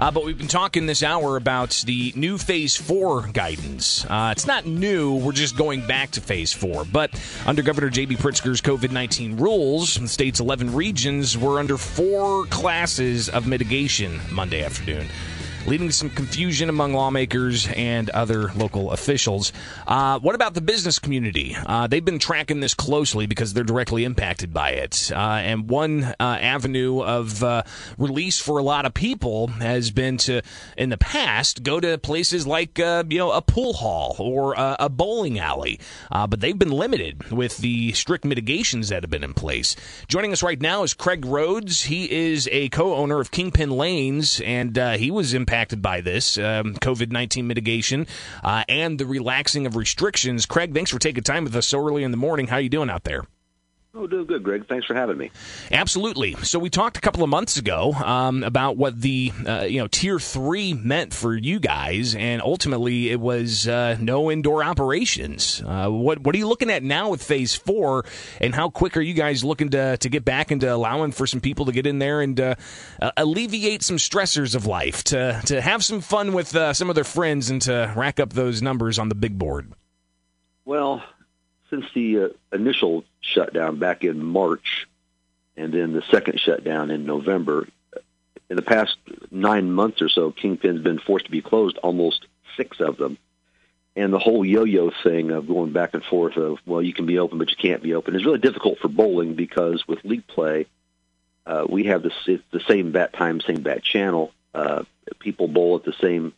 Uh, but we've been talking this hour about the new Phase 4 guidance. Uh, it's not new, we're just going back to Phase 4. But under Governor J.B. Pritzker's COVID 19 rules, the state's 11 regions were under four classes of mitigation Monday afternoon leading to some confusion among lawmakers and other local officials. Uh, what about the business community? Uh, they've been tracking this closely because they're directly impacted by it. Uh, and one uh, avenue of uh, release for a lot of people has been to, in the past, go to places like uh, you know a pool hall or a, bowling alley. but they've been limited with the strict mitigations that have been in place. Joining us right now is Craig Rhodes. He is a co-owner of Kingpin Lanes, and he was impacted impacted by this um, COVID 19 mitigation uh, and the relaxing of restrictions. Craig, thanks for taking time with us so early in the morning. How are you doing out there? Oh, doing good, Greg. Thanks for having me. Absolutely. So we talked a couple of months ago um, about what the uh, you know tier three meant for you guys, and ultimately it was uh, no indoor operations. Uh, what what are you looking at now with phase four, and how quick are you guys looking to to get back into allowing for some people to get in there and uh, alleviate some stressors of life, to to have some fun with uh, some of their friends, and to rack up those numbers on the big board. Well, since the uh, initial shutdown back in March, and then the second shutdown in November, in the past nine months or so, Kingpin's been forced to be closed, almost six of them. And the whole yo-yo thing of going back and forth of, well, you can be open, but you can't be open is really difficult for bowling because with league play, uh, we have the, the same bat time, same bat channel. Uh, people bowl at the same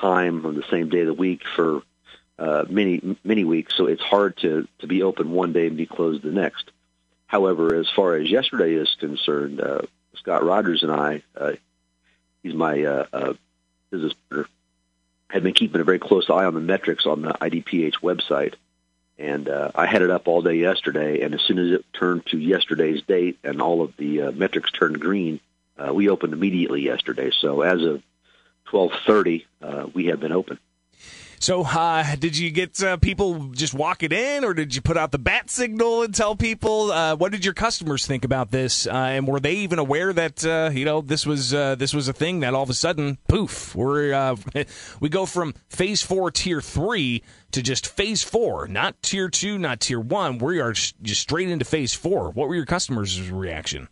time on the same day of the week for uh, many many weeks, so it's hard to to be open one day and be closed the next. However, as far as yesterday is concerned, uh, Scott Rogers and I, uh, he's my uh, uh, business partner, have been keeping a very close eye on the metrics on the IDPH website. And uh, I had it up all day yesterday, and as soon as it turned to yesterday's date and all of the uh, metrics turned green, uh, we opened immediately yesterday. So as of 12:30, uh, we have been open. So, uh, did you get uh, people just walking in, or did you put out the bat signal and tell people? Uh, what did your customers think about this, uh, and were they even aware that uh, you know this was uh, this was a thing that all of a sudden, poof, we're we go from phase four, tier three to just phase four, not tier two, not tier one. We are just straight into phase four. What were your customers' reaction?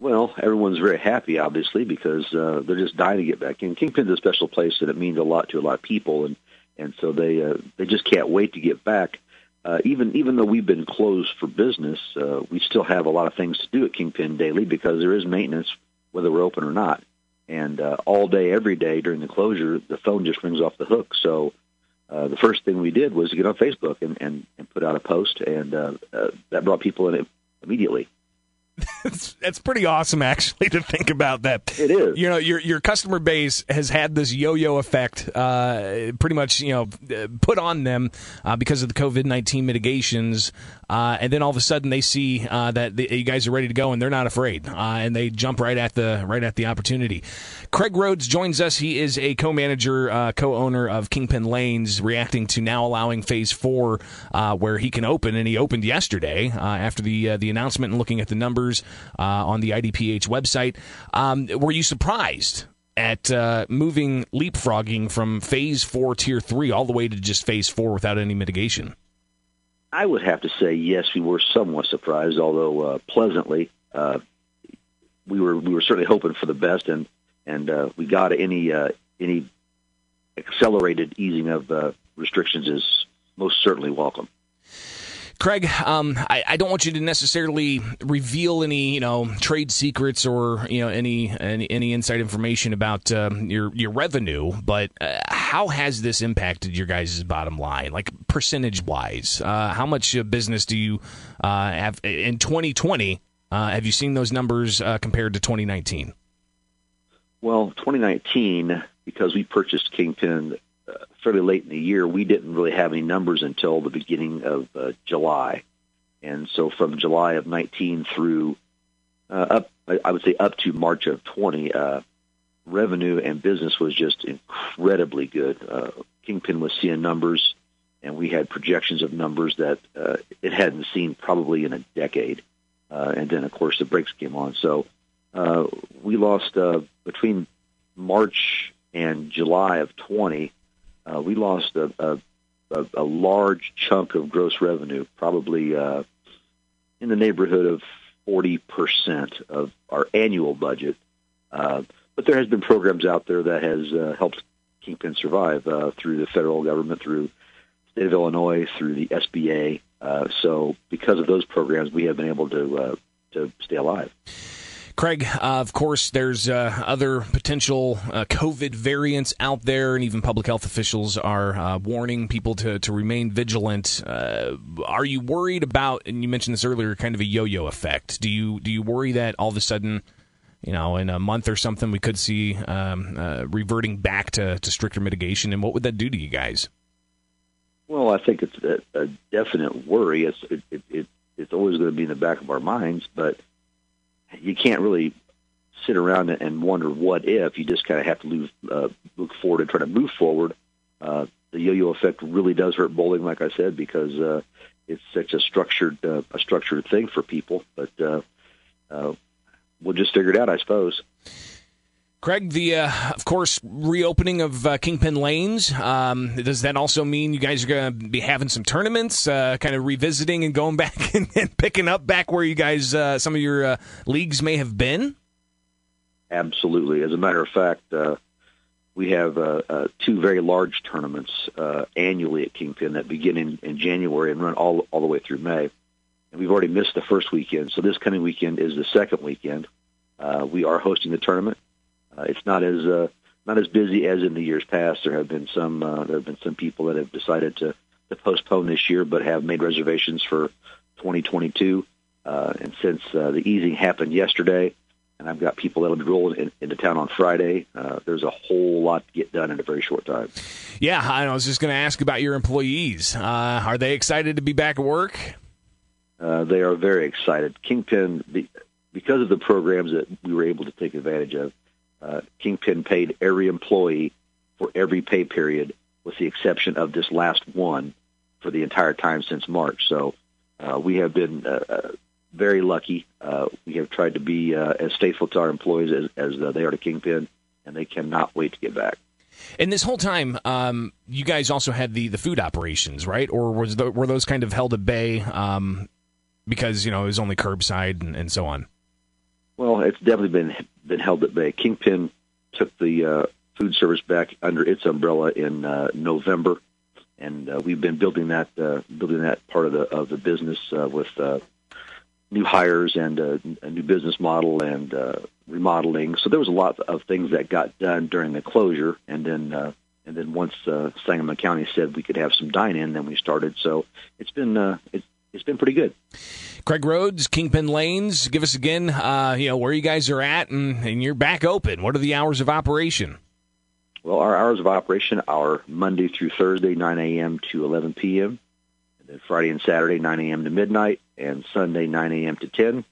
Well, everyone's very happy, obviously, because they're just dying to get back in. Kingpin's a special place, and it means a lot to a lot of people. And and so they uh, they just can't wait to get back. Uh, even even though we've been closed for business, uh, we still have a lot of things to do at Kingpin daily because there is maintenance whether we're open or not. And uh, all day, every day during the closure, the phone just rings off the hook. So uh, the first thing we did was to get on Facebook and, and, and put out a post, and uh, uh, that brought people in immediately. it's, it's pretty awesome actually to think about that. It is. You know, your your customer base has had this yo-yo effect, uh, pretty much you know, put on them uh, because of the COVID nineteen mitigations, uh, and then all of a sudden they see uh, that the, you guys are ready to go and they're not afraid, uh, and they jump right at the right at the opportunity. Craig Rhodes joins us. He is a co-manager, uh, co-owner of Kingpin Lanes, reacting to now allowing Phase Four, where he can open, and he opened yesterday after the the announcement and looking at the numbers uh, on the IDPH website. Um, were you surprised at uh, moving leapfrogging from phase four, tier three, all the way to just phase four without any mitigation? I would have to say yes. We were somewhat surprised, although uh, pleasantly. Uh, we were we were certainly hoping for the best, and and uh, we got any uh, any accelerated easing of uh, restrictions is most certainly welcome. Craig, um, I, I, don't want you to necessarily reveal any, you know, trade secrets or you know any any, any inside information about um, your your revenue, but uh, how has this impacted your guys' bottom line, like percentage wise? Uh, how much business do you uh, have in 2020? Uh, have you seen those numbers uh, compared to 2019? Well, 2019, because we purchased Kingpin fairly late in the year, we didn't really have any numbers until the beginning of uh, July. And so from July of 19 through uh, up, I would say up to March of 20, uh, revenue and business was just incredibly good. Uh, Kingpin was seeing numbers, and we had projections of numbers that uh, it hadn't seen probably in a decade. Uh, and then, of course, the brakes came on. So uh, we lost uh, between March and July of 20, uh, we lost a, a, a, large chunk of gross revenue, probably uh, in the neighborhood of 40% of our annual budget. Uh, but there has been programs out there that has uh, helped Kingpin survive uh, through the federal government, through state of Illinois, through the SBA. Uh, so because of those programs, we have been able to to stay alive. Craig, uh, of course, there's uh, other potential uh, COVID variants out there, and even public health officials are uh, warning people to, to remain vigilant. Uh, are you worried about? And you mentioned this earlier, kind of a yo-yo effect. Do you do you worry that all of a sudden, you know, in a month or something, we could see um, uh, reverting back to, to stricter mitigation? And what would that do to you guys? Well, I think it's a, a definite worry. It's it, it, it it's always going to be in the back of our minds, but you can't really sit around and wonder what if. You just kind of have to move, uh, look forward and try to move forward. Uh, the yo-yo effect really does hurt bowling, like I said, because uh, it's such a structured uh, a structured thing for people. But uh, uh, we'll just figure it out, I suppose. Craig, the uh, of course reopening of uh, Kingpin Lanes. Um, does that also mean you guys are going to be having some tournaments, uh, kind of revisiting and going back and, and, picking up back where you guys uh, some of your uh, leagues may have been? Absolutely. As a matter of fact, uh, we have two very large tournaments annually at Kingpin that begin in, in January and run all all the way through May. And we've already missed the first weekend, so this coming weekend is the second weekend. we are hosting the tournament. Uh, it's not as uh, not as busy as in the years past. There have been some uh, there have been some people that have decided to, to postpone this year, but have made reservations for 2022. Uh, and since uh, the easing happened yesterday, and I've got people that'll be rolling in, into town on Friday. Uh, there's a whole lot to get done in a very short time. Yeah, I was just going to ask about your employees. Uh, are they excited to be back at work? Uh, they are very excited. Kingpin, because of the programs that we were able to take advantage of, uh, Kingpin paid every employee for every pay period, with the exception of this last one for the entire time since March. So uh, we have been uh, uh very lucky. Uh, we have tried to be uh, as faithful to our employees as, as they are to Kingpin, and they cannot wait to get back. And this whole time, um, you guys also had the, the food operations, right? Or was the, were those kind of held at bay um, because you know it was only curbside and, and so on? Well, it's definitely been been held at bay. Kingpin took the uh, food service back under its umbrella in uh, November, and uh, we've been building that uh, building that part of the of the business uh, with uh, new hires and uh, a new business model and uh, remodeling. So there was a lot of things that got done during the closure, and then uh, and then once uh, Sangamon County said we could have some dine in, then we started. So it's been uh, it's it's been pretty good. Craig Rhodes, Kingpin Lanes, give us again, uh, you know, where you guys are at, and, and you're back open. What are the hours of operation? Well, our hours of operation are Monday through Thursday, 9 a.m. to 11 p.m., and then Friday and Saturday, 9 a.m. to midnight, and Sunday, 9 a.m. to 10.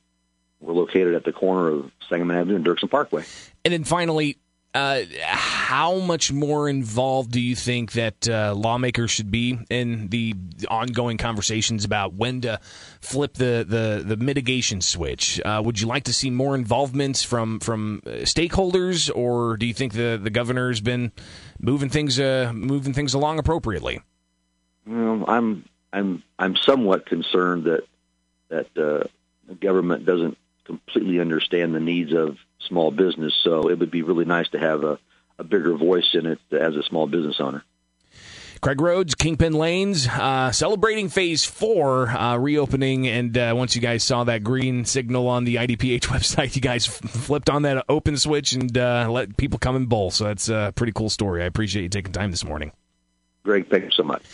We're located at the corner of Sangamon Avenue and Dirksen Parkway. And then finally, uh, how much more involved do you think that uh, lawmakers should be in the ongoing conversations about when to flip the the, the mitigation switch? Uh, would you like to see more involvement from from uh, stakeholders, or do you think the the governor's been moving things uh, moving things along appropriately? Well, I'm I'm I'm somewhat concerned that that uh, the government doesn't completely understand the needs of small business. So it would be really nice to have a, a bigger voice in it as a small business owner. Craig Rhodes, Kingpin Lanes, uh, celebrating phase four uh, reopening. And uh, once you guys saw that green signal on the IDPH website, you guys f- flipped on that open switch and uh, let people come and bowl. So that's a pretty cool story. I appreciate you taking time this morning. Greg, thank you so much.